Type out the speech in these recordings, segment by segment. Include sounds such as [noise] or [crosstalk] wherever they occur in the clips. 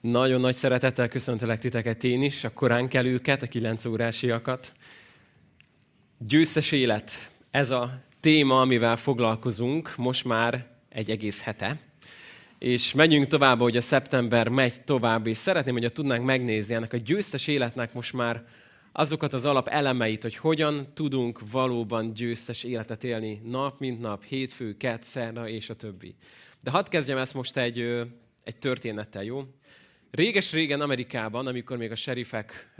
Nagyon nagy szeretettel köszöntelek titeket én is, a korán kelőket, a 9 órásiakat. Győztes élet, ez a téma, amivel foglalkozunk most már egy egész hete. És megyünk tovább, hogy a szeptember megy tovább, és szeretném, hogyha tudnánk megnézni ennek a győztes életnek most már azokat az alap elemeit, hogy hogyan tudunk valóban győztes életet élni nap, mint nap, hétfő, kett, szerda és a többi. De hadd kezdjem ezt most egy, egy történettel, jó? Réges-régen Amerikában, amikor még a serifek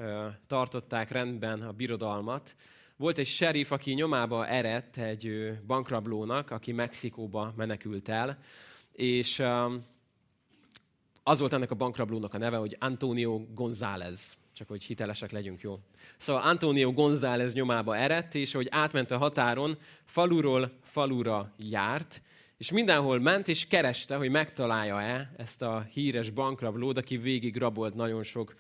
tartották rendben a birodalmat, volt egy serif, aki nyomába eredt egy bankrablónak, aki Mexikóba menekült el, és az volt ennek a bankrablónak a neve, hogy Antonio González, csak hogy hitelesek legyünk, jó? Szóval Antonio González nyomába eredt, és hogy átment a határon, faluról falura járt, és mindenhol ment, és kereste, hogy megtalálja-e ezt a híres bankrablót, aki végig rabolt nagyon sok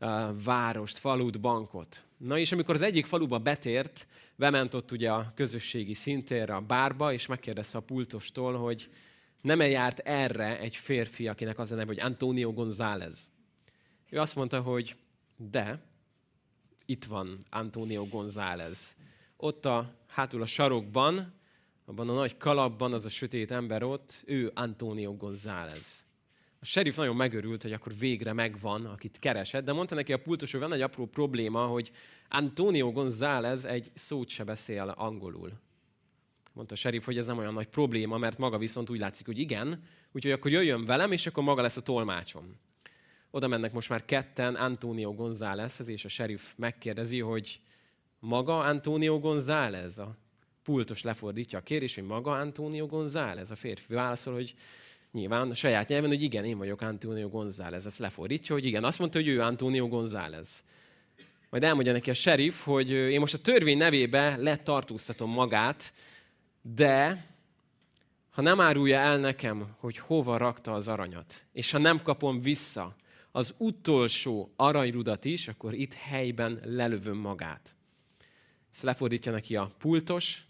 uh, várost, falut, bankot. Na és amikor az egyik faluba betért, bement ott ugye a közösségi szintérre, a bárba, és megkérdezte a pultostól, hogy nem -e járt erre egy férfi, akinek az a neve, hogy Antonio González. Ő azt mondta, hogy de, itt van Antonio González. Ott a hátul a sarokban, abban a nagy kalapban az a sötét ember ott, ő Antonio González. A sheriff nagyon megörült, hogy akkor végre megvan, akit keresett, de mondta neki a pultos, hogy van egy apró probléma, hogy Antonio González egy szót se beszél angolul. Mondta a sheriff, hogy ez nem olyan nagy probléma, mert maga viszont úgy látszik, hogy igen, úgyhogy akkor jöjjön velem, és akkor maga lesz a tolmácsom. Oda mennek most már ketten Antonio Gonzálezhez, és a sheriff megkérdezi, hogy maga Antonio González, a pultos lefordítja a kérdés, hogy maga Antonio González, a férfi válaszol, hogy nyilván a saját nyelven, hogy igen, én vagyok Antonio González. Ezt lefordítja, hogy igen. Azt mondta, hogy ő Antonio González. Majd elmondja neki a sheriff, hogy én most a törvény nevébe letartóztatom magát, de ha nem árulja el nekem, hogy hova rakta az aranyat, és ha nem kapom vissza az utolsó aranyrudat is, akkor itt helyben lelövöm magát. Ezt lefordítja neki a pultos,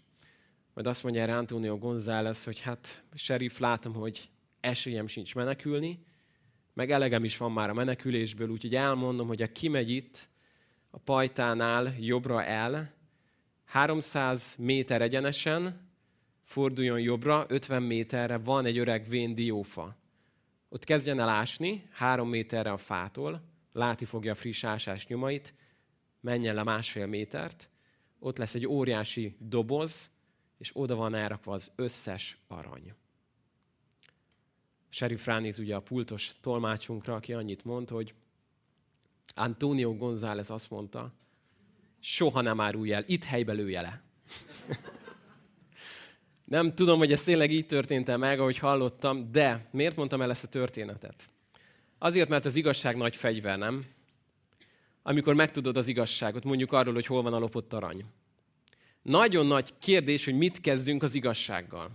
majd azt mondja erre Antonio González, hogy hát, sheriff, látom, hogy esélyem sincs menekülni, meg elegem is van már a menekülésből, úgyhogy elmondom, hogy a kimegy itt, a pajtánál jobbra el, 300 méter egyenesen, forduljon jobbra, 50 méterre van egy öreg vén diófa. Ott kezdjen el ásni, három méterre a fától, látni fogja a friss ásás nyomait, menjen le másfél métert, ott lesz egy óriási doboz, és oda van elrakva az összes arany. Sheriff ránéz ugye a pultos tolmácsunkra, aki annyit mond, hogy Antonio González azt mondta, soha nem árulj el, itt helybe lője le. [laughs] nem tudom, hogy ez tényleg így történt meg, ahogy hallottam, de miért mondtam el ezt a történetet? Azért, mert az igazság nagy fegyver, nem? Amikor megtudod az igazságot, mondjuk arról, hogy hol van a lopott arany. Nagyon nagy kérdés, hogy mit kezdünk az igazsággal.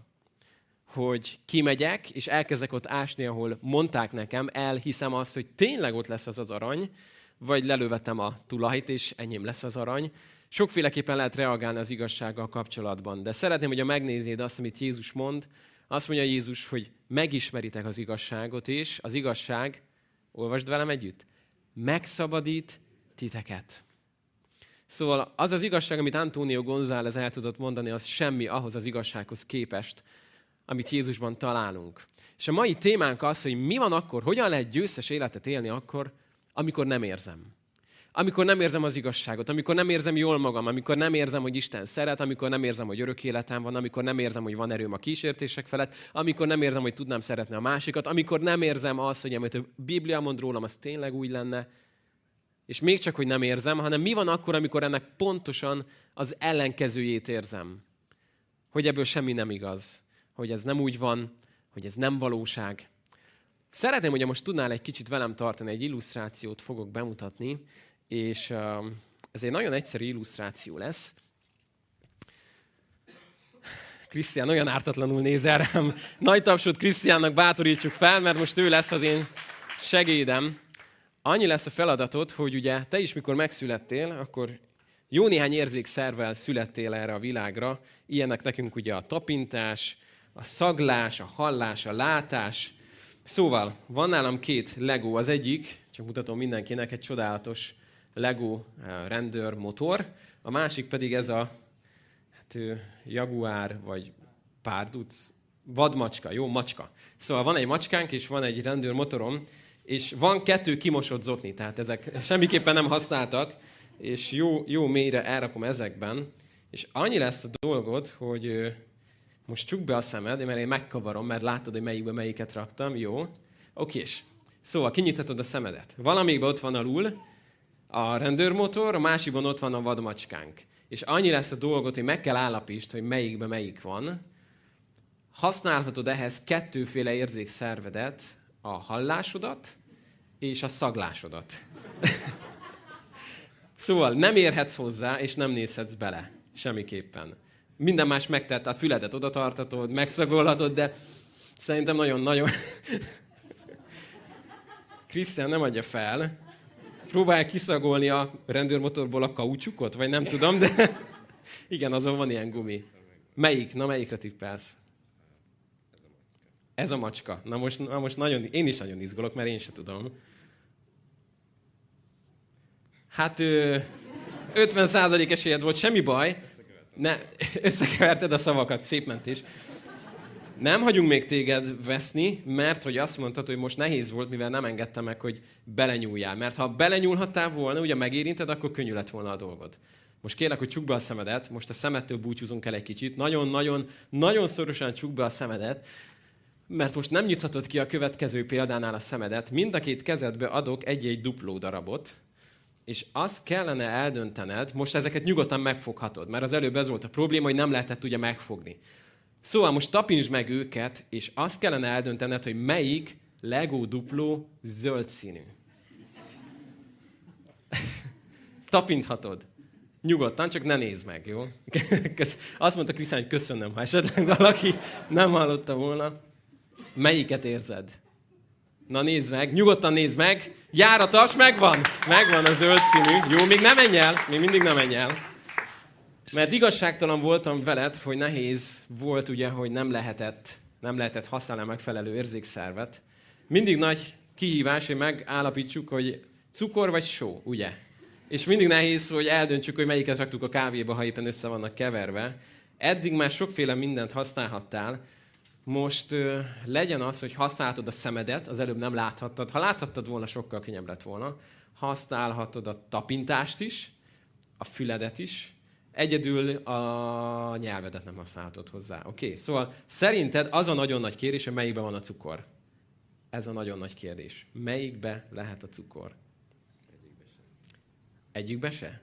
Hogy kimegyek, és elkezdek ott ásni, ahol mondták nekem, elhiszem azt, hogy tényleg ott lesz az az arany, vagy lelövetem a tulajt, és enyém lesz az arany. Sokféleképpen lehet reagálni az igazsággal kapcsolatban. De szeretném, hogy a megnéznéd azt, amit Jézus mond. Azt mondja Jézus, hogy megismeritek az igazságot, és az igazság, olvasd velem együtt, megszabadít titeket. Szóval az az igazság, amit Antonio González el tudott mondani, az semmi ahhoz az igazsághoz képest, amit Jézusban találunk. És a mai témánk az, hogy mi van akkor, hogyan lehet győztes életet élni akkor, amikor nem érzem. Amikor nem érzem az igazságot, amikor nem érzem jól magam, amikor nem érzem, hogy Isten szeret, amikor nem érzem, hogy örök életem van, amikor nem érzem, hogy van erőm a kísértések felett, amikor nem érzem, hogy tudnám szeretni a másikat, amikor nem érzem azt, hogy amit a Biblia mond rólam, az tényleg úgy lenne, és még csak, hogy nem érzem, hanem mi van akkor, amikor ennek pontosan az ellenkezőjét érzem. Hogy ebből semmi nem igaz. Hogy ez nem úgy van, hogy ez nem valóság. Szeretném, hogy most tudnál egy kicsit velem tartani, egy illusztrációt fogok bemutatni, és ez egy nagyon egyszerű illusztráció lesz. Krisztián olyan ártatlanul néz rám. [laughs] Nagy tapsot Krisztiánnak bátorítsuk fel, mert most ő lesz az én segédem annyi lesz a feladatod, hogy ugye te is, mikor megszülettél, akkor jó néhány érzékszervel születtél erre a világra. Ilyenek nekünk ugye a tapintás, a szaglás, a hallás, a látás, Szóval, van nálam két Lego. Az egyik, csak mutatom mindenkinek, egy csodálatos Lego eh, rendőr motor, a másik pedig ez a hát, Jaguar, vagy párduc, vadmacska, jó, macska. Szóval van egy macskánk, és van egy rendőr motorom, és van kettő kimosott zotni, tehát ezek semmiképpen nem használtak, és jó, jó mélyre elrakom ezekben, és annyi lesz a dolgod, hogy most csuk be a szemed, mert én megkavarom, mert látod, hogy melyikbe melyiket raktam, jó? Okés. Szóval kinyithatod a szemedet. Valamikben ott van alul a rendőrmotor, a másikban ott van a vadmacskánk. És annyi lesz a dolgot, hogy meg kell állapítsd, hogy melyikbe melyik van. Használhatod ehhez kettőféle érzékszervedet, a hallásodat és a szaglásodat. szóval nem érhetsz hozzá, és nem nézhetsz bele. Semmiképpen. Minden más megtett, tehát füledet oda tartatod, megszagolhatod, de szerintem nagyon-nagyon... Krisztián nem adja fel. Próbálja kiszagolni a rendőrmotorból a kaucsukot, vagy nem tudom, de igen, azon van ilyen gumi. Melyik? Na, melyikre tippelsz? Ez a macska. Na most, na most nagyon, én is nagyon izgulok, mert én se tudom. Hát 50% esélyed volt, semmi baj. Ne, összekeverted a szavakat, szép mentés. Nem hagyunk még téged veszni, mert hogy azt mondtad, hogy most nehéz volt, mivel nem engedtem meg, hogy belenyúljál. Mert ha belenyúlhattál volna, ugye megérinted, akkor könnyű lett volna a dolgod. Most kérlek, hogy csukd be a szemedet, most a szemettől búcsúzunk el egy kicsit. Nagyon-nagyon, nagyon szorosan csukd be a szemedet, mert most nem nyithatod ki a következő példánál a szemedet. Mind a két kezedbe adok egy-egy dupló darabot, és azt kellene eldöntened, most ezeket nyugodtan megfoghatod, mert az előbb ez volt a probléma, hogy nem lehetett ugye megfogni. Szóval most tapintsd meg őket, és azt kellene eldöntened, hogy melyik Lego dupló zöld színű. [laughs] Tapinthatod. Nyugodtan, csak ne nézd meg, jó? [laughs] Azt mondta Krisztán, hogy köszönöm, ha esetleg valaki nem hallotta volna. Melyiket érzed? Na nézd meg, nyugodtan nézd meg. Járatas, megvan. Megvan a zöld színű. Jó, még nem menj el. Még mindig nem menj el. Mert igazságtalan voltam veled, hogy nehéz volt ugye, hogy nem lehetett, nem lehetett használni a megfelelő érzékszervet. Mindig nagy kihívás, hogy megállapítsuk, hogy cukor vagy só, ugye? És mindig nehéz, hogy eldöntsük, hogy melyiket raktuk a kávéba, ha éppen össze vannak keverve. Eddig már sokféle mindent használhattál, most legyen az, hogy használhatod a szemedet, az előbb nem láthattad. Ha láthattad volna, sokkal könnyebb lett volna. Használhatod a tapintást is, a füledet is, egyedül a nyelvedet nem használhatod hozzá. Oké, okay? szóval szerinted az a nagyon nagy kérdés, hogy melyikben van a cukor? Ez a nagyon nagy kérdés. Melyikbe lehet a cukor? Egyikbe se.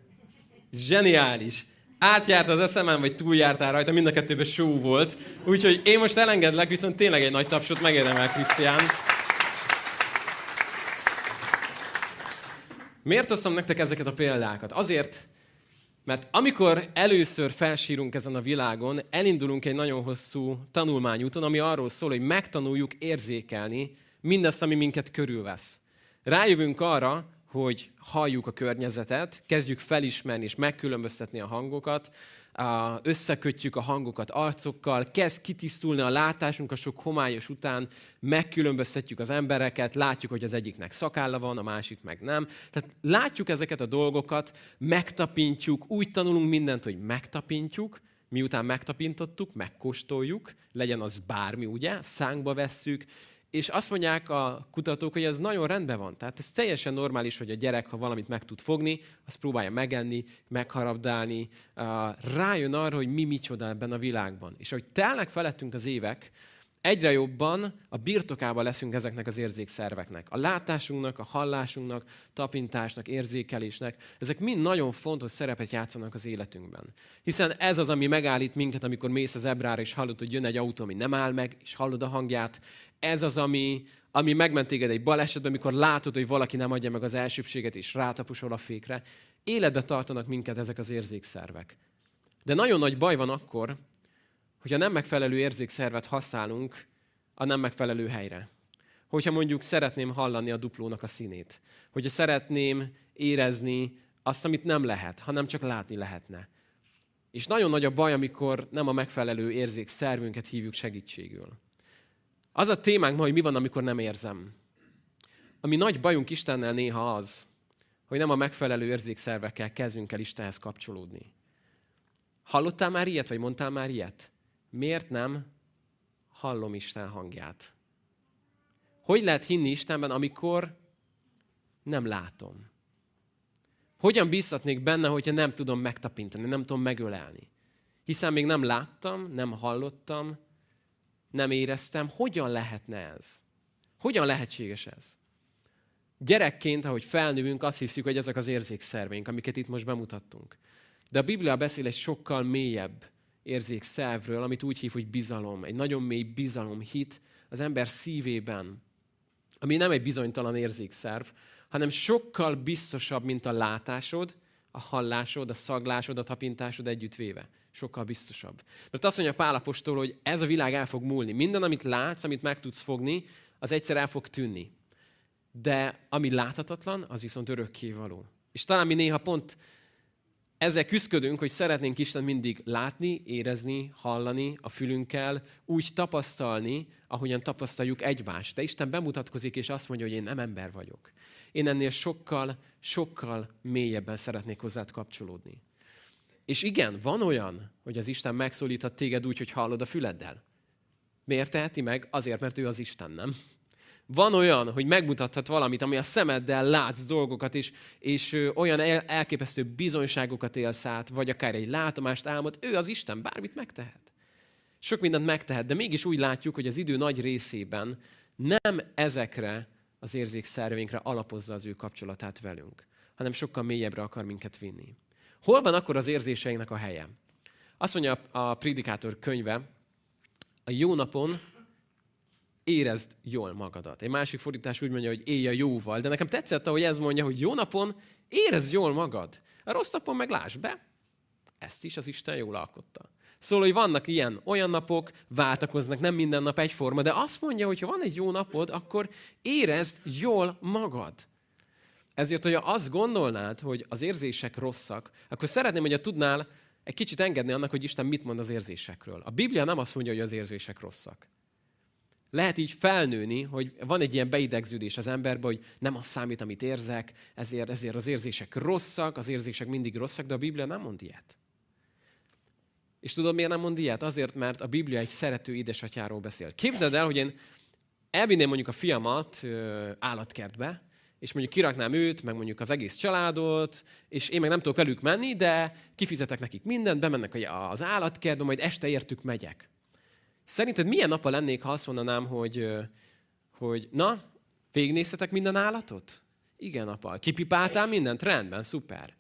Zseniális! Átjárt az eszemen, vagy túljártál rajta, mind a kettőben show volt. Úgyhogy én most elengedlek, viszont tényleg egy nagy tapsot megérdemel Krisztián. Miért hoztam nektek ezeket a példákat? Azért, mert amikor először felsírunk ezen a világon, elindulunk egy nagyon hosszú tanulmányúton, ami arról szól, hogy megtanuljuk érzékelni mindazt, ami minket körülvesz. Rájövünk arra, hogy halljuk a környezetet, kezdjük felismerni és megkülönböztetni a hangokat, összekötjük a hangokat arcokkal, kezd kitisztulni a látásunk a sok homályos után, megkülönböztetjük az embereket, látjuk, hogy az egyiknek szakálla van, a másik meg nem. Tehát látjuk ezeket a dolgokat, megtapintjuk, úgy tanulunk mindent, hogy megtapintjuk, miután megtapintottuk, megkóstoljuk, legyen az bármi, ugye, szánkba vesszük, és azt mondják a kutatók, hogy ez nagyon rendben van. Tehát ez teljesen normális, hogy a gyerek, ha valamit meg tud fogni, azt próbálja megenni, megharabdálni, rájön arra, hogy mi micsoda ebben a világban. És ahogy telnek felettünk az évek, egyre jobban a birtokában leszünk ezeknek az érzékszerveknek. A látásunknak, a hallásunknak, tapintásnak, érzékelésnek. Ezek mind nagyon fontos szerepet játszanak az életünkben. Hiszen ez az, ami megállít minket, amikor mész az ebrára, és hallod, hogy jön egy autó, ami nem áll meg, és hallod a hangját ez az, ami, ami megment téged egy balesetben, amikor látod, hogy valaki nem adja meg az elsőbséget, és rátaposol a fékre. Életbe tartanak minket ezek az érzékszervek. De nagyon nagy baj van akkor, hogyha nem megfelelő érzékszervet használunk a nem megfelelő helyre. Hogyha mondjuk szeretném hallani a duplónak a színét. Hogyha szeretném érezni azt, amit nem lehet, hanem csak látni lehetne. És nagyon nagy a baj, amikor nem a megfelelő érzékszervünket hívjuk segítségül. Az a témánk ma, hogy mi van, amikor nem érzem. Ami nagy bajunk Istennel néha az, hogy nem a megfelelő érzékszervekkel kezdünk el Istenhez kapcsolódni. Hallottál már ilyet, vagy mondtál már ilyet? Miért nem hallom Isten hangját? Hogy lehet hinni Istenben, amikor nem látom? Hogyan bízhatnék benne, hogyha nem tudom megtapintani, nem tudom megölelni? Hiszen még nem láttam, nem hallottam, nem éreztem. Hogyan lehetne ez? Hogyan lehetséges ez? Gyerekként, ahogy felnövünk, azt hiszük, hogy ezek az érzékszerveink, amiket itt most bemutattunk. De a Biblia beszél egy sokkal mélyebb érzékszervről, amit úgy hív, hogy bizalom. Egy nagyon mély bizalom, hit az ember szívében, ami nem egy bizonytalan érzékszerv, hanem sokkal biztosabb, mint a látásod, a hallásod, a szaglásod, a tapintásod együttvéve. Sokkal biztosabb. Mert azt mondja Pálapostól, hogy ez a világ el fog múlni. Minden, amit látsz, amit meg tudsz fogni, az egyszer el fog tűnni. De ami láthatatlan, az viszont örökké való. És talán mi néha pont ezzel küzdködünk, hogy szeretnénk Isten mindig látni, érezni, hallani a fülünkkel, úgy tapasztalni, ahogyan tapasztaljuk egymást. De Isten bemutatkozik, és azt mondja, hogy én nem ember vagyok. Én ennél sokkal, sokkal mélyebben szeretnék hozzád kapcsolódni. És igen, van olyan, hogy az Isten megszólíthat téged úgy, hogy hallod a füleddel. Miért teheti meg? Azért, mert ő az Isten, nem? Van olyan, hogy megmutathat valamit, ami a szemeddel látsz dolgokat, és, és olyan el, elképesztő bizonyságokat élsz át, vagy akár egy látomást, álmod, ő az Isten, bármit megtehet. Sok mindent megtehet, de mégis úgy látjuk, hogy az idő nagy részében nem ezekre az érzékszervénkre alapozza az ő kapcsolatát velünk, hanem sokkal mélyebbre akar minket vinni. Hol van akkor az érzéseinknek a helye? Azt mondja a Predikátor könyve, a jó napon érezd jól magadat. Egy másik fordítás úgy mondja, hogy élj a jóval, de nekem tetszett, ahogy ez mondja, hogy jó napon érezd jól magad. A rossz napon meg láss be. Ezt is az Isten jól alkotta. Szóval, hogy vannak ilyen, olyan napok, váltakoznak, nem minden nap egyforma, de azt mondja, hogy ha van egy jó napod, akkor érezd jól magad. Ezért, hogyha azt gondolnád, hogy az érzések rosszak, akkor szeretném, hogyha tudnál egy kicsit engedni annak, hogy Isten mit mond az érzésekről. A Biblia nem azt mondja, hogy az érzések rosszak lehet így felnőni, hogy van egy ilyen beidegződés az emberbe, hogy nem az számít, amit érzek, ezért, ezért az érzések rosszak, az érzések mindig rosszak, de a Biblia nem mond ilyet. És tudod, miért nem mond ilyet? Azért, mert a Biblia egy szerető édesatyáról beszél. Képzeld el, hogy én elvinném mondjuk a fiamat ö, állatkertbe, és mondjuk kiraknám őt, meg mondjuk az egész családot, és én meg nem tudok velük menni, de kifizetek nekik mindent, bemennek az állatkertbe, majd este értük megyek. Szerinted milyen napa lennék, ha azt mondanám, hogy, hogy na, végignéztetek minden állatot? Igen, apa. Kipipáltál mindent? Rendben, szuper.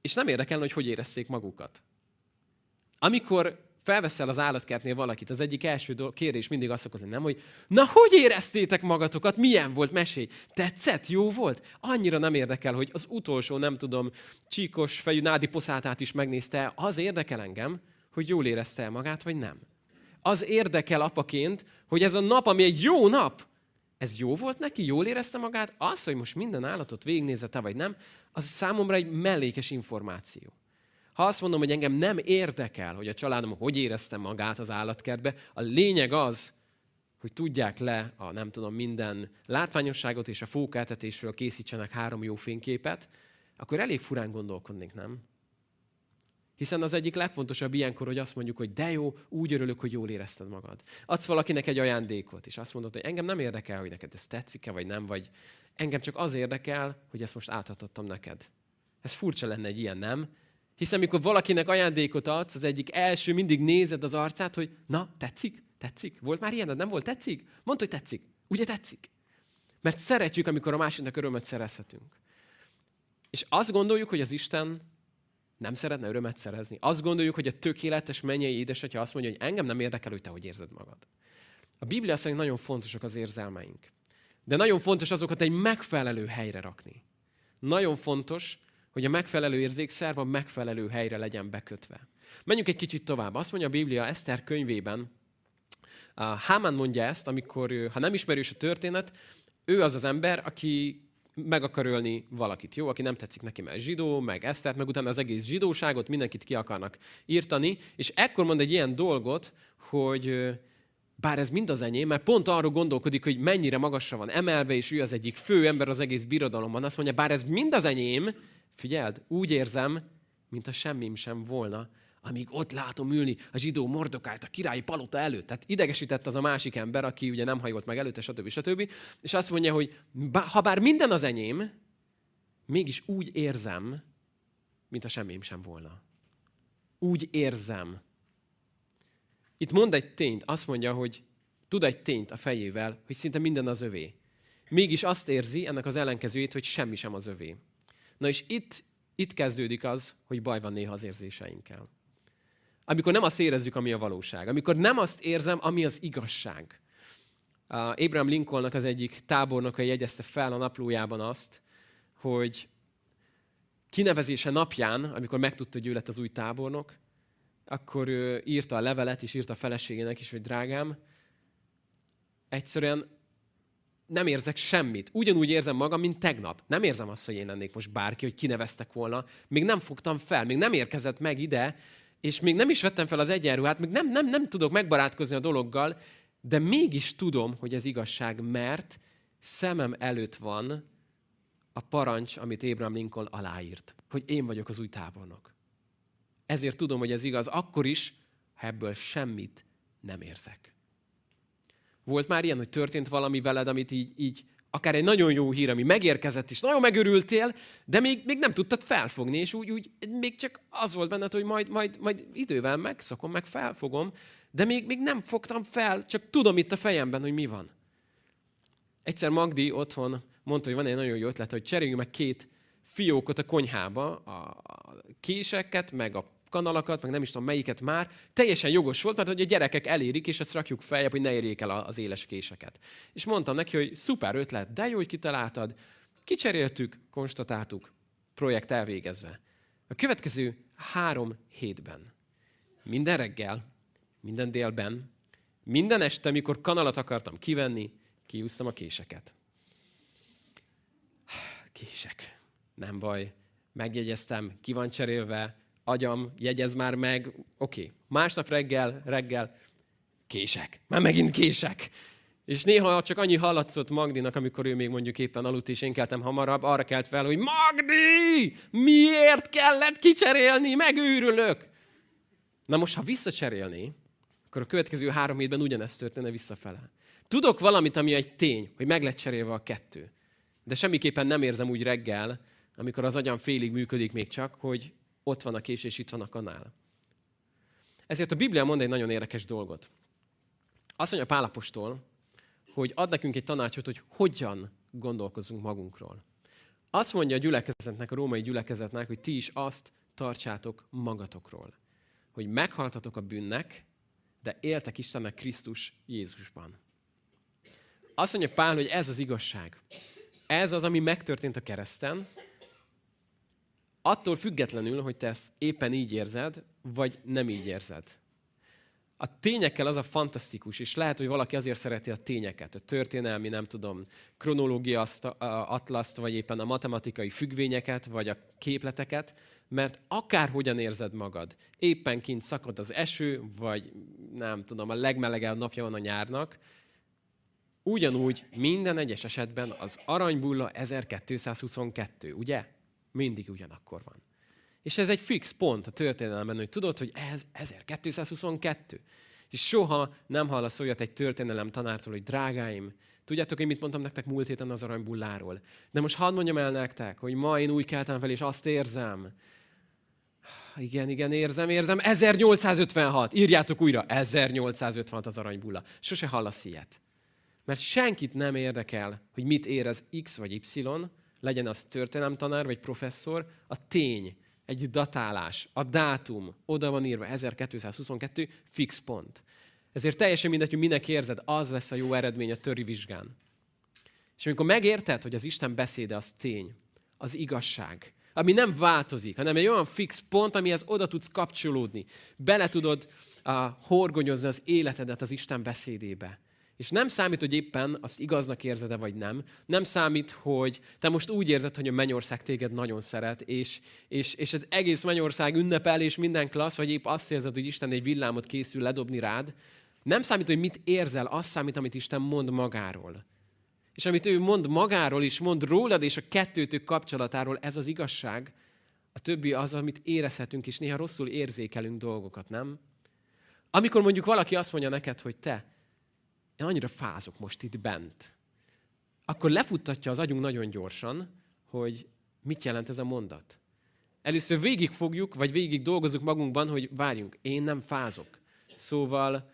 És nem érdekel, hogy hogy érezték magukat. Amikor felveszel az állatkertnél valakit, az egyik első kérdés mindig az szokott nem, hogy na, hogy éreztétek magatokat, milyen volt, mesélj, tetszett, jó volt? Annyira nem érdekel, hogy az utolsó, nem tudom, csíkos fejű nádi poszátát is megnézte, az érdekel engem, hogy jól érezte el magát, vagy nem. Az érdekel apaként, hogy ez a nap, ami egy jó nap, ez jó volt neki, jól érezte magát, az, hogy most minden állatot végignézette, vagy nem, az számomra egy mellékes információ. Ha azt mondom, hogy engem nem érdekel, hogy a családom hogy érezte magát az állatkertbe, a lényeg az, hogy tudják le a nem tudom minden látványosságot és a fókeltetésről készítsenek három jó fényképet, akkor elég furán gondolkodnék, nem? Hiszen az egyik legfontosabb ilyenkor, hogy azt mondjuk, hogy de jó, úgy örülök, hogy jól érezted magad. Adsz valakinek egy ajándékot, és azt mondod, hogy engem nem érdekel, hogy neked ez tetszik-e, vagy nem, vagy engem csak az érdekel, hogy ezt most átadhattam neked. Ez furcsa lenne egy ilyen, nem? Hiszen mikor valakinek ajándékot adsz, az egyik első mindig nézed az arcát, hogy na, tetszik? Tetszik? Volt már ilyen, nem volt? Tetszik? Mondd, hogy tetszik. Ugye tetszik? Mert szeretjük, amikor a másiknak örömet szerezhetünk. És azt gondoljuk, hogy az Isten nem szeretne örömet szerezni. Azt gondoljuk, hogy a tökéletes mennyei édesatya azt mondja, hogy engem nem érdekel, hogy te hogy érzed magad. A Biblia szerint nagyon fontosak az érzelmeink. De nagyon fontos azokat egy megfelelő helyre rakni. Nagyon fontos, hogy a megfelelő érzékszerv a megfelelő helyre legyen bekötve. Menjünk egy kicsit tovább. Azt mondja a Biblia Eszter könyvében, Hámán mondja ezt, amikor, ha nem ismerős a történet, ő az az ember, aki meg akar ölni valakit, jó? Aki nem tetszik neki, mert zsidó, meg Esztert, meg utána az egész zsidóságot, mindenkit ki akarnak írtani, és ekkor mond egy ilyen dolgot, hogy bár ez mind az enyém, mert pont arról gondolkodik, hogy mennyire magasra van emelve, és ő az egyik fő ember az egész birodalomban. Azt mondja, bár ez mind az enyém, figyeld, úgy érzem, mint a semmim sem volna, amíg ott látom ülni a zsidó mordokájt a királyi palota előtt. Tehát idegesített az a másik ember, aki ugye nem hajolt meg előtte, stb. stb. És azt mondja, hogy ha bár minden az enyém, mégis úgy érzem, mint a semmim sem volna. Úgy érzem. Itt mond egy tényt, azt mondja, hogy tud egy tényt a fejével, hogy szinte minden az övé. Mégis azt érzi ennek az ellenkezőjét, hogy semmi sem az övé. Na és itt, itt kezdődik az, hogy baj van néha az érzéseinkkel. Amikor nem azt érezzük, ami a valóság. Amikor nem azt érzem, ami az igazság. Abraham Lincolnnak az egyik tábornoka jegyezte fel a naplójában azt, hogy kinevezése napján, amikor megtudta, hogy ő lett az új tábornok, akkor ő írta a levelet, és írta a feleségének is, hogy drágám, egyszerűen nem érzek semmit. Ugyanúgy érzem magam, mint tegnap. Nem érzem azt, hogy én lennék most bárki, hogy kineveztek volna. Még nem fogtam fel, még nem érkezett meg ide, és még nem is vettem fel az egyenruhát, még nem, nem, nem tudok megbarátkozni a dologgal, de mégis tudom, hogy ez igazság, mert szemem előtt van a parancs, amit Abraham Lincoln aláírt, hogy én vagyok az új tábornok. Ezért tudom, hogy ez igaz, akkor is, ha ebből semmit nem érzek. Volt már ilyen, hogy történt valami veled, amit így, így akár egy nagyon jó hír, ami megérkezett, és nagyon megörültél, de még, még nem tudtad felfogni, és úgy, úgy még csak az volt benned, hogy majd, majd, majd idővel megszakom, meg felfogom, de még, még nem fogtam fel, csak tudom itt a fejemben, hogy mi van. Egyszer Magdi otthon mondta, hogy van egy nagyon jó ötlet, hogy cseréljünk meg két fiókot a konyhába, a késeket, meg a kanalakat, meg nem is tudom melyiket már, teljesen jogos volt, mert hogy a gyerekek elérik, és ezt rakjuk feljebb, hogy ne érjék el az éles késeket. És mondtam neki, hogy szuper ötlet, de jó, hogy kitaláltad. Kicseréltük, konstatáltuk, projekt elvégezve. A következő három hétben, minden reggel, minden délben, minden este, amikor kanalat akartam kivenni, kiúztam a késeket. Kések. Nem baj. Megjegyeztem, ki van cserélve, agyam, jegyez már meg, oké. Okay. Másnap reggel, reggel, kések. Már megint kések. És néha csak annyi hallatszott Magdinak, amikor ő még mondjuk éppen aludt, és én keltem hamarabb, arra kelt fel, hogy Magdi, miért kellett kicserélni? Megőrülök! Na most, ha visszacserélni, akkor a következő három hétben ugyanezt történne visszafele. Tudok valamit, ami egy tény, hogy meg lett cserélve a kettő. De semmiképpen nem érzem úgy reggel, amikor az agyam félig működik még csak, hogy ott van a kés, és itt van a kanál. Ezért a Biblia mond egy nagyon érdekes dolgot. Azt mondja Pálapostól, hogy ad nekünk egy tanácsot, hogy hogyan gondolkozunk magunkról. Azt mondja a gyülekezetnek, a római gyülekezetnek, hogy ti is azt tartsátok magatokról. Hogy meghaltatok a bűnnek, de éltek Istennek Krisztus Jézusban. Azt mondja Pál, hogy ez az igazság. Ez az, ami megtörtént a kereszten, attól függetlenül, hogy te ezt éppen így érzed, vagy nem így érzed. A tényekkel az a fantasztikus, és lehet, hogy valaki azért szereti a tényeket, a történelmi, nem tudom, kronológia atlaszt, vagy éppen a matematikai függvényeket, vagy a képleteket, mert akárhogyan érzed magad, éppen kint szakad az eső, vagy nem tudom, a legmelegebb napja van a nyárnak, ugyanúgy minden egyes esetben az aranybulla 1222, ugye? Mindig ugyanakkor van. És ez egy fix pont a történelemben, hogy tudod, hogy ez 1222. És soha nem hallasz olyat egy történelem tanártól, hogy drágáim, tudjátok, hogy mit mondtam nektek múlt héten az aranybulláról. De most hadd mondjam el nektek, hogy ma én úgy keltem fel, és azt érzem, igen, igen, érzem, érzem. 1856. Írjátok újra. 1856 az aranybulla. Sose hallasz ilyet. Mert senkit nem érdekel, hogy mit érez X vagy Y, legyen az történelemtanár vagy professzor, a tény, egy datálás, a dátum, oda van írva 1222, fix pont. Ezért teljesen mindegy, hogy minek érzed, az lesz a jó eredmény a töri vizsgán. És amikor megérted, hogy az Isten beszéde az tény, az igazság, ami nem változik, hanem egy olyan fix pont, amihez oda tudsz kapcsolódni. Bele tudod uh, horgonyozni az életedet az Isten beszédébe. És nem számít, hogy éppen azt igaznak érzed-e, vagy nem. Nem számít, hogy te most úgy érzed, hogy a mennyország téged nagyon szeret, és, és, és az egész mennyország ünnepel, és minden klassz, vagy épp azt érzed, hogy Isten egy villámot készül ledobni rád, Nem számít, hogy mit érzel, az számít, amit Isten mond magáról. És amit ő mond magáról is, mond rólad és a kettőtök kapcsolatáról, ez az igazság. A többi az, amit érezhetünk, és néha rosszul érzékelünk dolgokat, nem? Amikor mondjuk valaki azt mondja neked, hogy te, én annyira fázok most itt bent, akkor lefuttatja az agyunk nagyon gyorsan, hogy mit jelent ez a mondat. Először végig fogjuk, vagy végig dolgozunk magunkban, hogy várjunk, én nem fázok. Szóval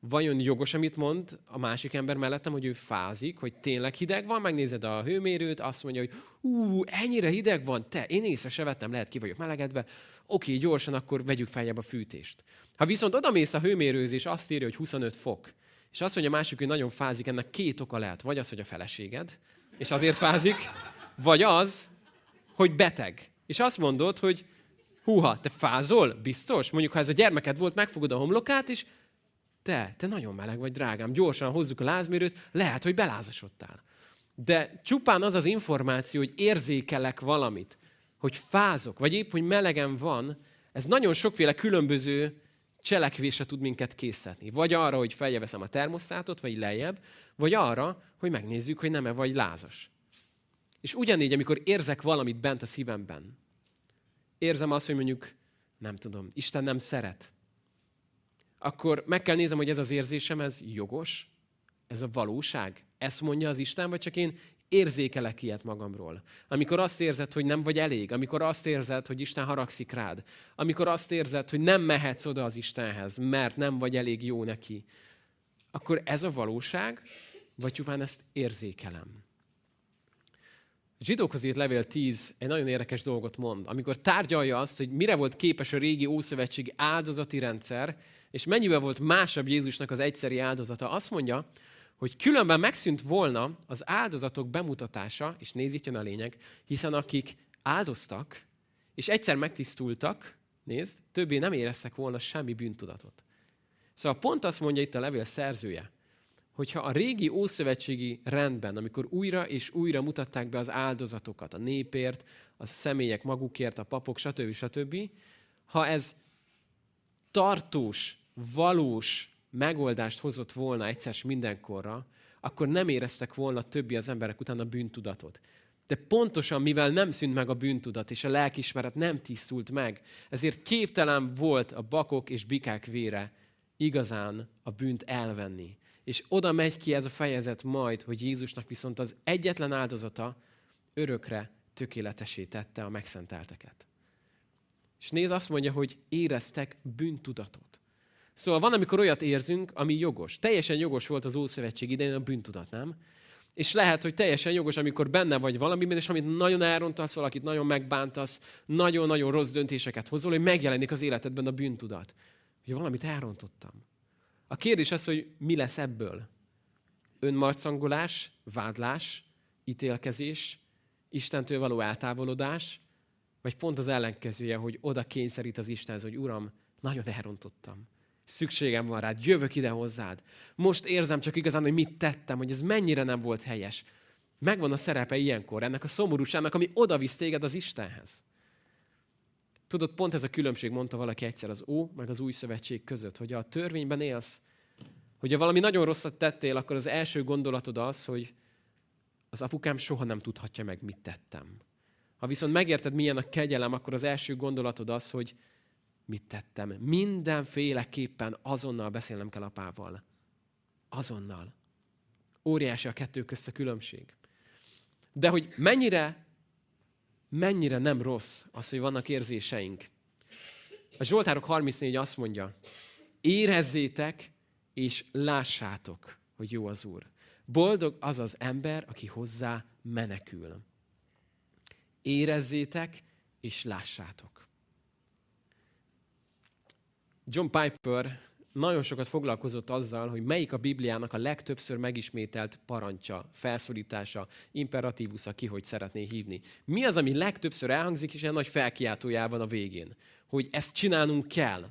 vajon jogos, amit mond a másik ember mellettem, hogy ő fázik, hogy tényleg hideg van, megnézed a hőmérőt, azt mondja, hogy ú, ennyire hideg van, te, én észre se vettem, lehet ki vagyok melegedve, oké, gyorsan, akkor vegyük feljebb a fűtést. Ha viszont odamész a hőmérőzés, azt írja, hogy 25 fok, és azt mondja a másik, hogy nagyon fázik, ennek két oka lehet. Vagy az, hogy a feleséged, és azért fázik, vagy az, hogy beteg. És azt mondod, hogy húha, te fázol? Biztos? Mondjuk, ha ez a gyermeked volt, megfogod a homlokát, és te, te nagyon meleg vagy, drágám, gyorsan hozzuk a lázmérőt, lehet, hogy belázasodtál. De csupán az az információ, hogy érzékelek valamit, hogy fázok, vagy épp, hogy melegen van, ez nagyon sokféle különböző cselekvésre tud minket készíteni. Vagy arra, hogy feljeveszem a termosztátot, vagy lejjebb, vagy arra, hogy megnézzük, hogy nem-e vagy lázas. És ugyanígy, amikor érzek valamit bent a szívemben, érzem azt, hogy mondjuk, nem tudom, Isten nem szeret, akkor meg kell nézem, hogy ez az érzésem, ez jogos, ez a valóság, ezt mondja az Isten, vagy csak én érzékelek ilyet magamról. Amikor azt érzed, hogy nem vagy elég, amikor azt érzed, hogy Isten haragszik rád, amikor azt érzed, hogy nem mehetsz oda az Istenhez, mert nem vagy elég jó neki, akkor ez a valóság, vagy csupán ezt érzékelem. A zsidókhoz írt levél 10 egy nagyon érdekes dolgot mond, amikor tárgyalja azt, hogy mire volt képes a régi ószövetségi áldozati rendszer, és mennyivel volt másabb Jézusnak az egyszeri áldozata, azt mondja, hogy különben megszűnt volna az áldozatok bemutatása, és nézd, itt jön a lényeg, hiszen akik áldoztak, és egyszer megtisztultak, nézd, többé nem éreztek volna semmi bűntudatot. Szóval pont azt mondja itt a levél szerzője, hogyha a régi ószövetségi rendben, amikor újra és újra mutatták be az áldozatokat a népért, a személyek magukért, a papok, stb. stb., ha ez tartós, valós megoldást hozott volna egyszer mindenkorra, akkor nem éreztek volna többi az emberek után a bűntudatot. De pontosan, mivel nem szűnt meg a bűntudat, és a lelkismeret nem tisztult meg, ezért képtelen volt a bakok és bikák vére igazán a bűnt elvenni. És oda megy ki ez a fejezet majd, hogy Jézusnak viszont az egyetlen áldozata örökre tökéletesé tette a megszentelteket. És néz azt mondja, hogy éreztek bűntudatot. Szóval van, amikor olyat érzünk, ami jogos. Teljesen jogos volt az Ószövetség idején a bűntudat, nem? És lehet, hogy teljesen jogos, amikor benne vagy valamiben, és amit nagyon elrontasz, valakit nagyon megbántasz, nagyon-nagyon rossz döntéseket hozol, hogy megjelenik az életedben a bűntudat. Hogy valamit elrontottam. A kérdés az, hogy mi lesz ebből? Önmarcangolás, vádlás, ítélkezés, Istentől való eltávolodás, vagy pont az ellenkezője, hogy oda kényszerít az Istenhez, hogy Uram, nagyon elrontottam. Szükségem van rád, jövök ide hozzád. Most érzem csak igazán, hogy mit tettem, hogy ez mennyire nem volt helyes. Megvan a szerepe ilyenkor, ennek a szomorúságnak, ami oda visz téged az Istenhez. Tudod, pont ez a különbség, mondta valaki egyszer az Ó, meg az Új Szövetség között, hogy a törvényben élsz, hogyha valami nagyon rosszat tettél, akkor az első gondolatod az, hogy az apukám soha nem tudhatja meg, mit tettem. Ha viszont megérted, milyen a kegyelem, akkor az első gondolatod az, hogy mit tettem. Mindenféleképpen azonnal beszélnem kell apával. Azonnal. Óriási a kettő közt a különbség. De hogy mennyire, mennyire nem rossz az, hogy vannak érzéseink. A Zsoltárok 34 azt mondja, érezzétek és lássátok, hogy jó az Úr. Boldog az az ember, aki hozzá menekül. Érezzétek és lássátok. John Piper nagyon sokat foglalkozott azzal, hogy melyik a Bibliának a legtöbbször megismételt parancsa, felszólítása, imperatívusza, ki hogy szeretné hívni. Mi az, ami legtöbbször elhangzik, és ilyen nagy felkiáltójában a végén? Hogy ezt csinálnunk kell.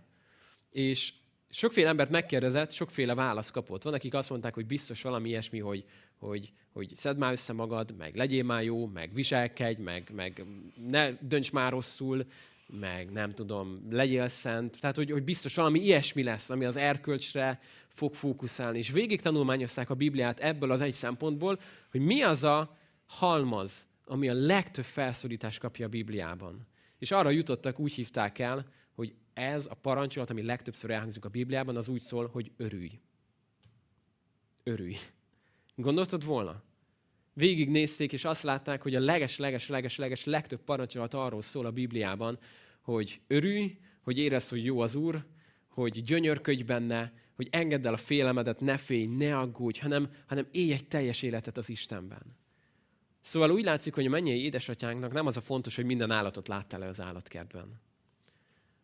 És sokféle embert megkérdezett, sokféle választ kapott. Van, akik azt mondták, hogy biztos valami ilyesmi, hogy, hogy, hogy szedd már össze magad, meg legyél már jó, meg viselkedj, meg, meg ne dönts már rosszul, meg nem tudom, legyél szent, tehát hogy, hogy biztos valami ilyesmi lesz, ami az erkölcsre fog fókuszálni. És végig tanulmányozták a Bibliát ebből az egy szempontból, hogy mi az a halmaz, ami a legtöbb felszólítást kapja a Bibliában. És arra jutottak, úgy hívták el, hogy ez a parancsolat, ami legtöbbször elhangzik a Bibliában, az úgy szól, hogy örülj. Örülj. Gondoltad volna? Végignézték, és azt látták, hogy a leges-leges-leges-leges legtöbb parancsolat arról szól a Bibliában, hogy örülj, hogy érezd, hogy jó az Úr, hogy gyönyörködj benne, hogy engedd el a félemedet, ne félj, ne aggódj, hanem, hanem élj egy teljes életet az Istenben. Szóval úgy látszik, hogy a mennyei édesatyánknak nem az a fontos, hogy minden állatot láttál le az állatkertben,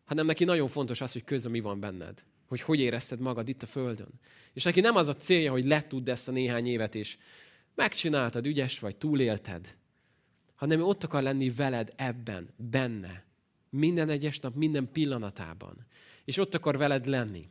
hanem neki nagyon fontos az, hogy közben mi van benned, hogy hogy érezted magad itt a Földön. És neki nem az a célja, hogy letudd ezt a néhány évet, és megcsináltad, ügyes vagy, túlélted, hanem ő ott akar lenni veled ebben, benne, minden egyes nap, minden pillanatában. És ott akar veled lenni.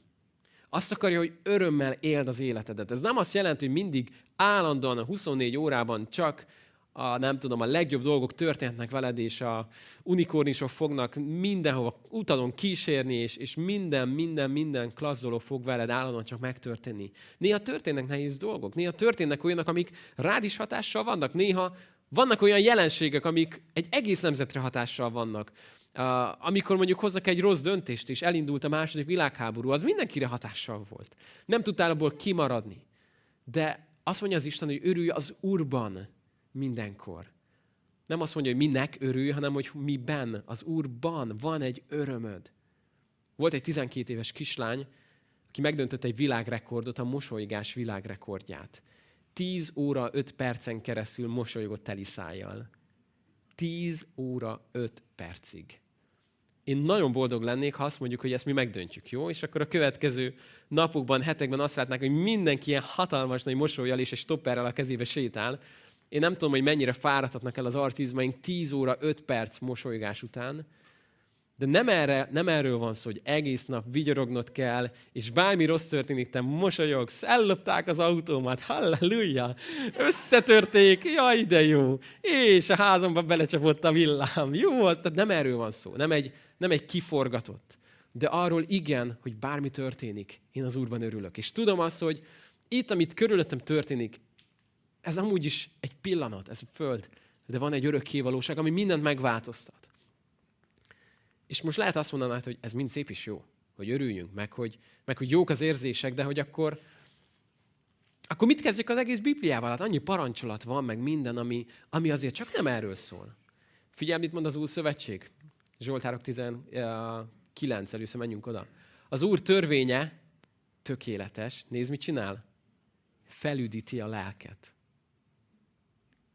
Azt akarja, hogy örömmel éld az életedet. Ez nem azt jelenti, hogy mindig állandóan a 24 órában csak a, nem tudom, a legjobb dolgok történhetnek veled, és a unikornisok fognak mindenhova utalon kísérni, és, és minden, minden, minden klassz dolog fog veled állandóan csak megtörténni. Néha történnek nehéz dolgok, néha történnek olyanok, amik rád is hatással vannak, néha vannak olyan jelenségek, amik egy egész nemzetre hatással vannak. Uh, amikor mondjuk hoznak egy rossz döntést, és elindult a második világháború, az mindenkire hatással volt. Nem tudtál abból kimaradni. De azt mondja az Isten, hogy örülj az Úrban mindenkor. Nem azt mondja, hogy minek örülj, hanem hogy miben, az Úrban van egy örömöd. Volt egy 12 éves kislány, aki megdöntött egy világrekordot, a mosolygás világrekordját. 10 óra 5 percen keresztül mosolygott teli szájjal. 10 óra 5 percig. Én nagyon boldog lennék, ha azt mondjuk, hogy ezt mi megdöntjük, jó? És akkor a következő napokban, hetekben azt látnák, hogy mindenki ilyen hatalmas nagy mosolyjal és egy stopperrel a kezébe sétál. Én nem tudom, hogy mennyire fáradhatnak el az arcizmaink 10 óra 5 perc mosolygás után, de nem, erre, nem erről van szó, hogy egész nap vigyorognod kell, és bármi rossz történik, te mosolyogsz, ellopták az autómat, halleluja, összetörték, jaj, de jó, és a házamba belecsapott a villám, jó, az, tehát nem erről van szó, nem egy, nem egy kiforgatott, de arról igen, hogy bármi történik, én az Úrban örülök. És tudom azt, hogy itt, amit körülöttem történik, ez amúgy is egy pillanat, ez a föld, de van egy örökké valóság, ami mindent megváltoztat. És most lehet azt mondanád, hogy ez mind szép is jó, hogy örüljünk, meg hogy, meg hogy jók az érzések, de hogy akkor, akkor mit kezdjük az egész Bibliával? Hát annyi parancsolat van, meg minden, ami, ami azért csak nem erről szól. Figyelj, mit mond az Úr Szövetség. Zsoltárok 19, először menjünk oda. Az Úr törvénye tökéletes. Nézd, mit csinál? Felüdíti a lelket.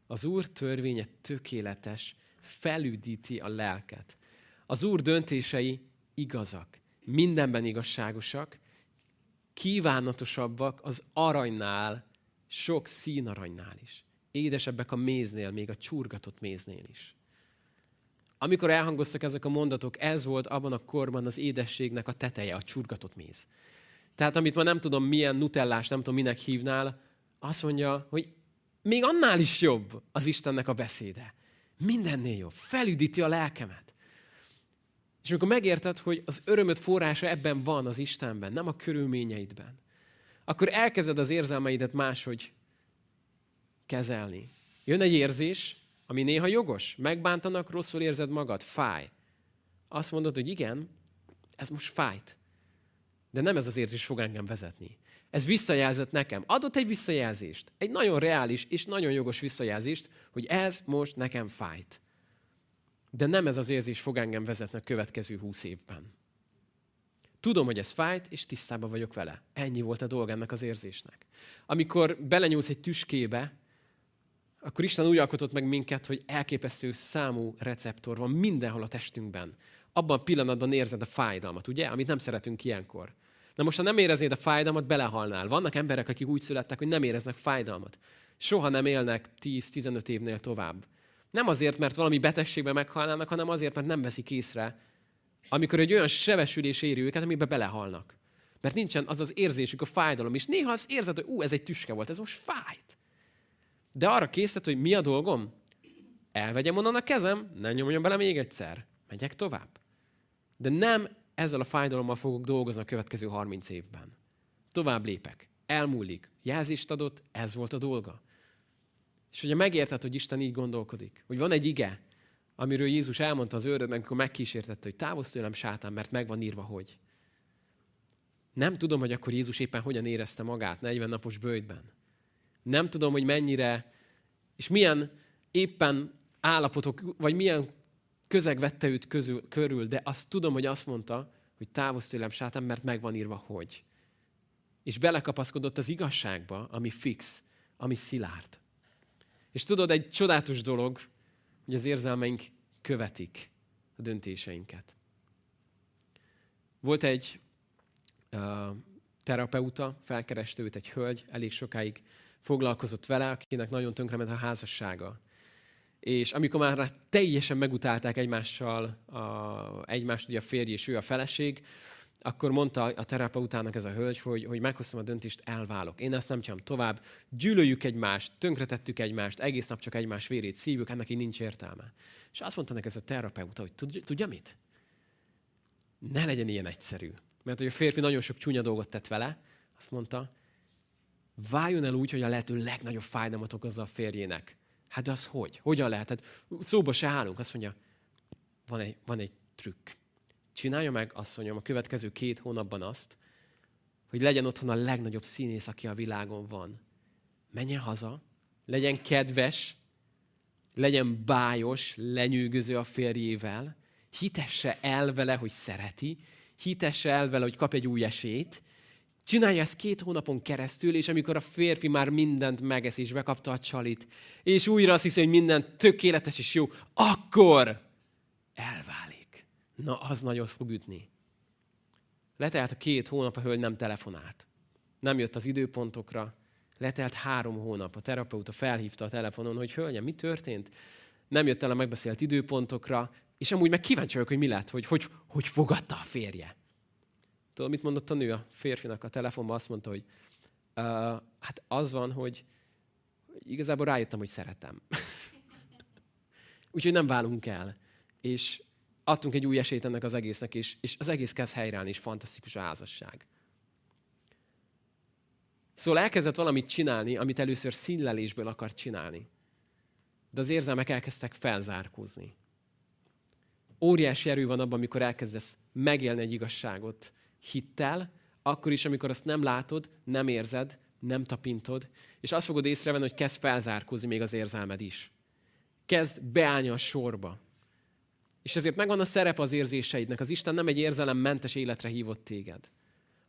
Az Úr törvénye tökéletes, felüdíti a lelket. Az Úr döntései igazak, mindenben igazságosak, kívánatosabbak az aranynál, sok színaranynál is. Édesebbek a méznél, még a csurgatott méznél is. Amikor elhangoztak ezek a mondatok, ez volt abban a korban az édességnek a teteje, a csurgatott méz. Tehát amit ma nem tudom milyen nutellás, nem tudom minek hívnál, azt mondja, hogy még annál is jobb az Istennek a beszéde. Mindennél jobb. Felüdíti a lelkemet. És amikor megérted, hogy az örömöt forrása ebben van az Istenben, nem a körülményeidben, akkor elkezded az érzelmeidet máshogy kezelni. Jön egy érzés, ami néha jogos. Megbántanak, rosszul érzed magad, fáj. Azt mondod, hogy igen, ez most fájt. De nem ez az érzés fog engem vezetni. Ez visszajelzett nekem. Adott egy visszajelzést. Egy nagyon reális és nagyon jogos visszajelzést, hogy ez most nekem fájt. De nem ez az érzés fog engem vezetni a következő húsz évben. Tudom, hogy ez fájt, és tisztában vagyok vele. Ennyi volt a dolg ennek az érzésnek. Amikor belenyúlsz egy tüskébe, akkor Isten úgy alkotott meg minket, hogy elképesztő számú receptor van mindenhol a testünkben. Abban a pillanatban érzed a fájdalmat, ugye? Amit nem szeretünk ilyenkor. Na most, ha nem éreznéd a fájdalmat, belehalnál. Vannak emberek, akik úgy születtek, hogy nem éreznek fájdalmat. Soha nem élnek 10-15 évnél tovább. Nem azért, mert valami betegségben meghalnának, hanem azért, mert nem veszik észre, amikor egy olyan sebesülés éri őket, amiben belehalnak. Mert nincsen az az érzésük, a fájdalom. És néha az érzed, hogy ú, ez egy tüske volt, ez most fájt. De arra készített, hogy mi a dolgom? Elvegyem onnan a kezem, ne nyomjam bele még egyszer. Megyek tovább. de nem ezzel a fájdalommal fogok dolgozni a következő 30 évben. Tovább lépek. Elmúlik. Jelzést adott, ez volt a dolga. És ugye megérted, hogy Isten így gondolkodik. Hogy van egy ige, amiről Jézus elmondta az őrödnek, amikor megkísértette, hogy távozz tőlem sátán, mert meg van írva, hogy. Nem tudom, hogy akkor Jézus éppen hogyan érezte magát 40 napos bőjtben. Nem tudom, hogy mennyire, és milyen éppen állapotok, vagy milyen közeg vette őt közül, körül, de azt tudom, hogy azt mondta, hogy távozz tőlem sátán, mert meg van írva, hogy. És belekapaszkodott az igazságba, ami fix, ami szilárd. És tudod, egy csodálatos dolog, hogy az érzelmeink követik a döntéseinket. Volt egy uh, terapeuta, felkereste őt egy hölgy, elég sokáig foglalkozott vele, akinek nagyon tönkrement a házassága. És amikor már teljesen megutálták egymással, a, egymást, ugye a férj és ő a feleség, akkor mondta a terapeutának ez a hölgy, hogy, hogy meghoztam a döntést, elválok. Én ezt nem csinálom tovább. Gyűlöljük egymást, tönkretettük egymást, egész nap csak egymás vérét szívjuk, ennek így nincs értelme. És azt mondta neki ez a terapeuta, hogy tudja, tudja mit? Ne legyen ilyen egyszerű. Mert hogy a férfi nagyon sok csúnya dolgot tett vele, azt mondta, váljon el úgy, hogy a lehető legnagyobb fájdalmat okozza a férjének. Hát de az hogy? Hogyan lehet? Hát szóba se állunk. Azt mondja, van egy, van egy trükk. Csinálja meg, asszonyom, a következő két hónapban azt, hogy legyen otthon a legnagyobb színész, aki a világon van. Menjen haza, legyen kedves, legyen bájos, lenyűgöző a férjével, hitesse el vele, hogy szereti, hitesse el vele, hogy kap egy új esélyt, Csinálja ezt két hónapon keresztül, és amikor a férfi már mindent megesz, és bekapta a csalit, és újra azt hiszi, hogy minden tökéletes és jó, akkor elválik. Na, az nagyon fog ütni. Letelt a két hónap, a hölgy nem telefonált. Nem jött az időpontokra. Letelt három hónap. A terapeuta felhívta a telefonon, hogy hölgyem, mi történt? Nem jött el a megbeszélt időpontokra, és amúgy meg kíváncsi vagyok, hogy mi lett, hogy hogy, hogy fogadta a férje. Tudod, mit mondott a nő a férfinak a telefonban? Azt mondta, hogy uh, hát az van, hogy igazából rájöttem, hogy szeretem. [laughs] Úgyhogy nem válunk el. És adtunk egy új esélyt ennek az egésznek, és, és az egész kezd helyreállni, és fantasztikus a házasság. Szóval elkezdett valamit csinálni, amit először színlelésből akart csinálni. De az érzelmek elkezdtek felzárkózni. Óriási erő van abban, amikor elkezdesz megélni egy igazságot, hittel, akkor is, amikor azt nem látod, nem érzed, nem tapintod, és azt fogod észrevenni, hogy kezd felzárkózni még az érzelmed is. Kezd beállni a sorba. És ezért megvan a szerep az érzéseidnek. Az Isten nem egy érzelemmentes életre hívott téged,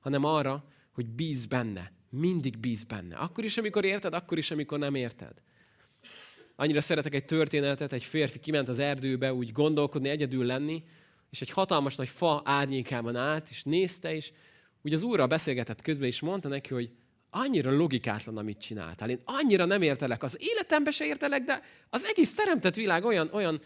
hanem arra, hogy bíz benne. Mindig bíz benne. Akkor is, amikor érted, akkor is, amikor nem érted. Annyira szeretek egy történetet, egy férfi kiment az erdőbe úgy gondolkodni, egyedül lenni, és egy hatalmas nagy fa árnyékában állt, és nézte, és úgy az úrral beszélgetett közben, és mondta neki, hogy annyira logikátlan, amit csináltál. Én annyira nem értelek, az életembe se értelek, de az egész teremtett világ olyan, olyan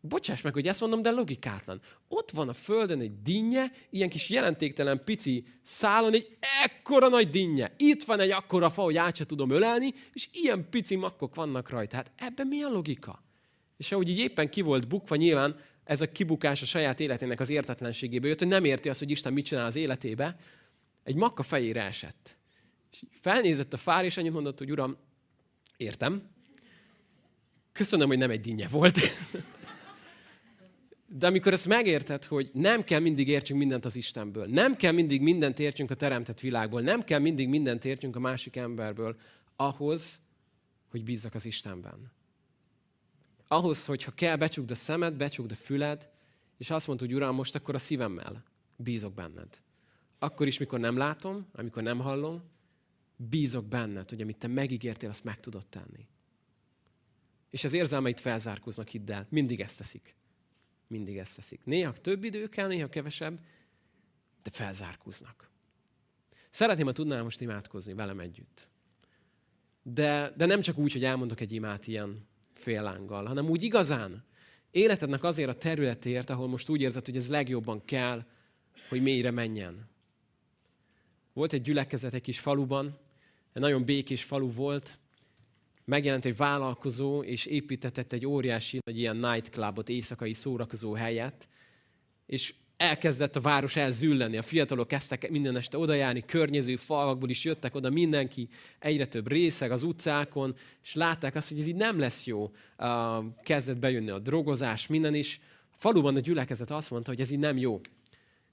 bocsáss meg, hogy ezt mondom, de logikátlan. Ott van a földön egy dinnye, ilyen kis jelentéktelen pici szálon, egy ekkora nagy dinnye. Itt van egy akkora fa, hogy át se tudom ölelni, és ilyen pici makkok vannak rajta. Hát ebben mi a logika? És ahogy így éppen ki volt bukva, nyilván ez a kibukás a saját életének az értetlenségéből jött, hogy nem érti azt, hogy Isten mit csinál az életébe, egy makka fejére esett. És felnézett a fár, és annyit mondott, hogy Uram, értem, köszönöm, hogy nem egy dinnye volt. [laughs] De amikor ezt megérted, hogy nem kell mindig értsünk mindent az Istenből, nem kell mindig mindent értsünk a teremtett világból, nem kell mindig mindent értsünk a másik emberből, ahhoz, hogy bízzak az Istenben ahhoz, hogyha kell, becsukd a szemed, becsukd a füled, és azt mondod, hogy Uram, most akkor a szívemmel bízok benned. Akkor is, mikor nem látom, amikor nem hallom, bízok benned, hogy amit te megígértél, azt meg tudod tenni. És az érzelmeit felzárkóznak, hidd el. Mindig ezt teszik. Mindig ezt teszik. Néha több idő kell, néha kevesebb, de felzárkóznak. Szeretném, ha tudnál most imádkozni velem együtt. De, de nem csak úgy, hogy elmondok egy imát ilyen féllánggal, hanem úgy igazán életednek azért a területért, ahol most úgy érzed, hogy ez legjobban kell, hogy mélyre menjen. Volt egy gyülekezet egy kis faluban, egy nagyon békés falu volt, megjelent egy vállalkozó, és építetett egy óriási, egy ilyen nightclubot, éjszakai szórakozó helyet, és elkezdett a város elzülleni, a fiatalok kezdtek minden este odajárni, környező falvakból is jöttek oda mindenki, egyre több részeg az utcákon, és látták azt, hogy ez így nem lesz jó. Kezdett bejönni a drogozás, minden is. A faluban a gyülekezet azt mondta, hogy ez így nem jó.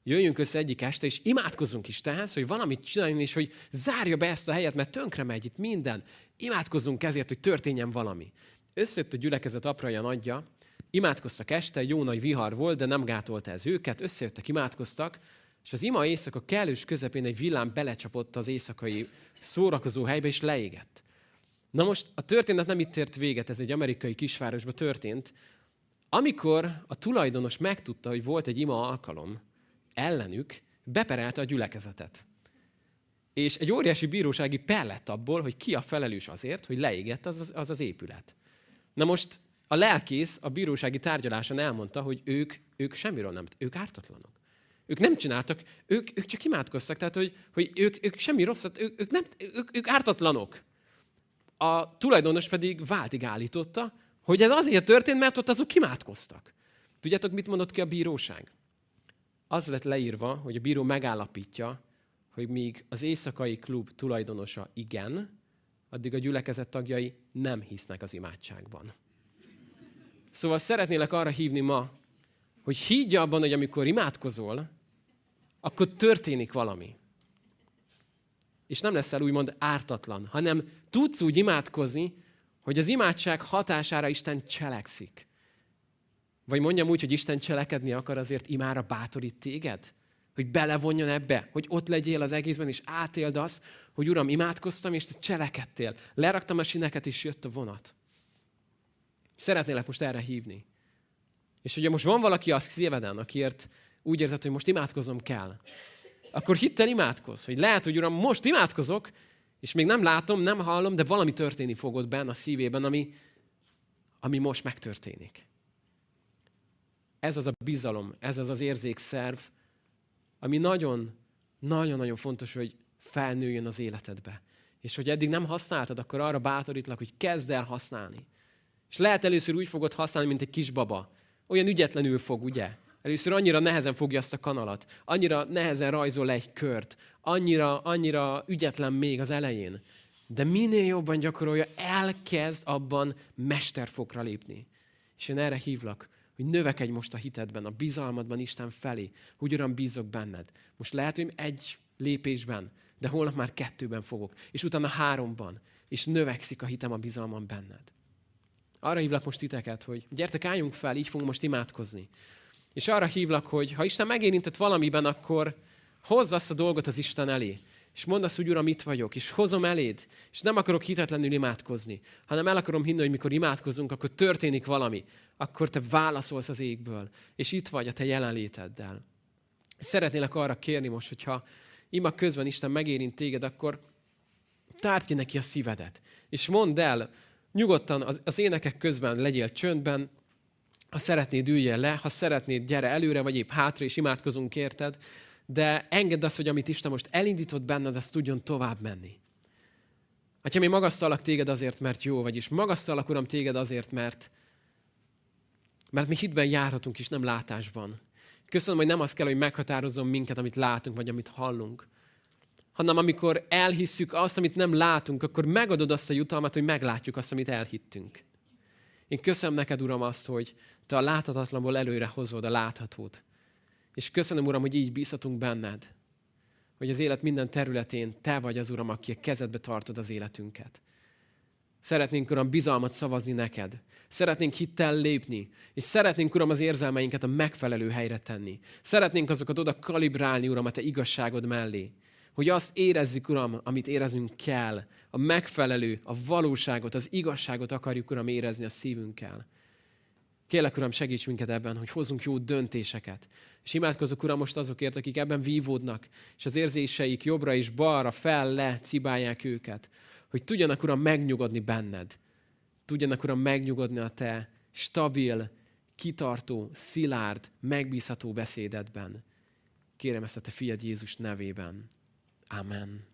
Jöjjünk össze egyik este, és imádkozzunk Istenhez, hogy valamit csináljunk, és hogy zárja be ezt a helyet, mert tönkre megy itt minden. Imádkozzunk ezért, hogy történjen valami. Összejött a gyülekezet apraja nagyja, Imádkoztak este, jó nagy vihar volt, de nem gátolta ez őket, összejöttek, imádkoztak, és az ima éjszaka kellős közepén egy villám belecsapott az éjszakai szórakozó helybe, és leégett. Na most a történet nem itt ért véget, ez egy amerikai kisvárosban történt. Amikor a tulajdonos megtudta, hogy volt egy ima alkalom ellenük, beperelte a gyülekezetet. És egy óriási bírósági per lett abból, hogy ki a felelős azért, hogy leégett az az, az, az épület. Na most a lelkész a bírósági tárgyaláson elmondta, hogy ők, ők semmiről nem, ők ártatlanok. Ők nem csináltak, ők, ők csak imádkoztak, tehát hogy, hogy ők, ők semmi rosszat, ők, ők, nem, ők, ők ártatlanok. A tulajdonos pedig váltig állította, hogy ez azért történt, mert ott azok imádkoztak. Tudjátok, mit mondott ki a bíróság? Az lett leírva, hogy a bíró megállapítja, hogy míg az éjszakai klub tulajdonosa igen, addig a gyülekezet tagjai nem hisznek az imádságban. Szóval szeretnélek arra hívni ma, hogy higgy abban, hogy amikor imádkozol, akkor történik valami. És nem leszel úgymond ártatlan, hanem tudsz úgy imádkozni, hogy az imádság hatására Isten cselekszik. Vagy mondjam úgy, hogy Isten cselekedni akar, azért imára bátorít téged? Hogy belevonjon ebbe, hogy ott legyél az egészben, és átéld azt, hogy Uram, imádkoztam, és te cselekedtél. Leraktam a sineket, és jött a vonat. Szeretnélek most erre hívni. És ugye most van valaki a szíveden, akiért úgy érzed, hogy most imádkozom kell, akkor hittel imádkoz, hogy lehet, hogy Uram, most imádkozok, és még nem látom, nem hallom, de valami történni fogod benne a szívében, ami, ami most megtörténik. Ez az a bizalom, ez az az érzékszerv, ami nagyon, nagyon-nagyon fontos, hogy felnőjön az életedbe. És hogy eddig nem használtad, akkor arra bátorítlak, hogy kezd el használni. És lehet először úgy fogod használni, mint egy kisbaba. Olyan ügyetlenül fog, ugye? Először annyira nehezen fogja azt a kanalat, annyira nehezen rajzol egy kört, annyira, annyira ügyetlen még az elején. De minél jobban gyakorolja, elkezd abban mesterfokra lépni. És én erre hívlak, hogy növekedj most a hitedben, a bizalmadban Isten felé, hogy Uram, bízok benned. Most lehet, hogy egy lépésben, de holnap már kettőben fogok, és utána háromban, és növekszik a hitem, a bizalmam benned. Arra hívlak most titeket, hogy gyertek, álljunk fel, így fogunk most imádkozni. És arra hívlak, hogy ha Isten megérintett valamiben, akkor hozz azt a dolgot az Isten elé. És mondd azt, hogy Uram, itt vagyok, és hozom eléd, és nem akarok hitetlenül imádkozni, hanem el akarom hinni, hogy mikor imádkozunk, akkor történik valami, akkor te válaszolsz az égből, és itt vagy a te jelenléteddel. Szeretnélek arra kérni most, hogyha ima közben Isten megérint téged, akkor tárd ki neki a szívedet, és mondd el, Nyugodtan az, az énekek közben legyél csöndben, ha szeretnéd, üljél le, ha szeretnéd, gyere előre, vagy épp hátra, és imádkozunk érted, de engedd azt, hogy amit Isten most elindított benned, az tudjon tovább menni. Ha mi magasztalak téged azért, mert jó vagy, és magasztalak, Uram, téged azért, mert, mert mi hitben járhatunk is, nem látásban. Köszönöm, hogy nem az kell, hogy meghatározzon minket, amit látunk, vagy amit hallunk, hanem amikor elhisszük azt, amit nem látunk, akkor megadod azt a jutalmat, hogy meglátjuk azt, amit elhittünk. Én köszönöm neked, Uram, azt, hogy te a láthatatlanból előre hozod a láthatót. És köszönöm, Uram, hogy így bízhatunk benned, hogy az élet minden területén te vagy az, Uram, aki a kezedbe tartod az életünket. Szeretnénk, Uram, bizalmat szavazni neked. Szeretnénk hittel lépni, és szeretnénk, Uram, az érzelmeinket a megfelelő helyre tenni. Szeretnénk azokat oda kalibrálni, Uram, a Te igazságod mellé hogy azt érezzük, Uram, amit éreznünk kell, a megfelelő, a valóságot, az igazságot akarjuk, Uram, érezni a szívünkkel. Kérlek, Uram, segíts minket ebben, hogy hozzunk jó döntéseket. És imádkozok, Uram, most azokért, akik ebben vívódnak, és az érzéseik jobbra és balra, fel, le, cibálják őket, hogy tudjanak, Uram, megnyugodni benned. Tudjanak, Uram, megnyugodni a Te stabil, kitartó, szilárd, megbízható beszédedben. Kérem ezt a Te fiad Jézus nevében. Amen.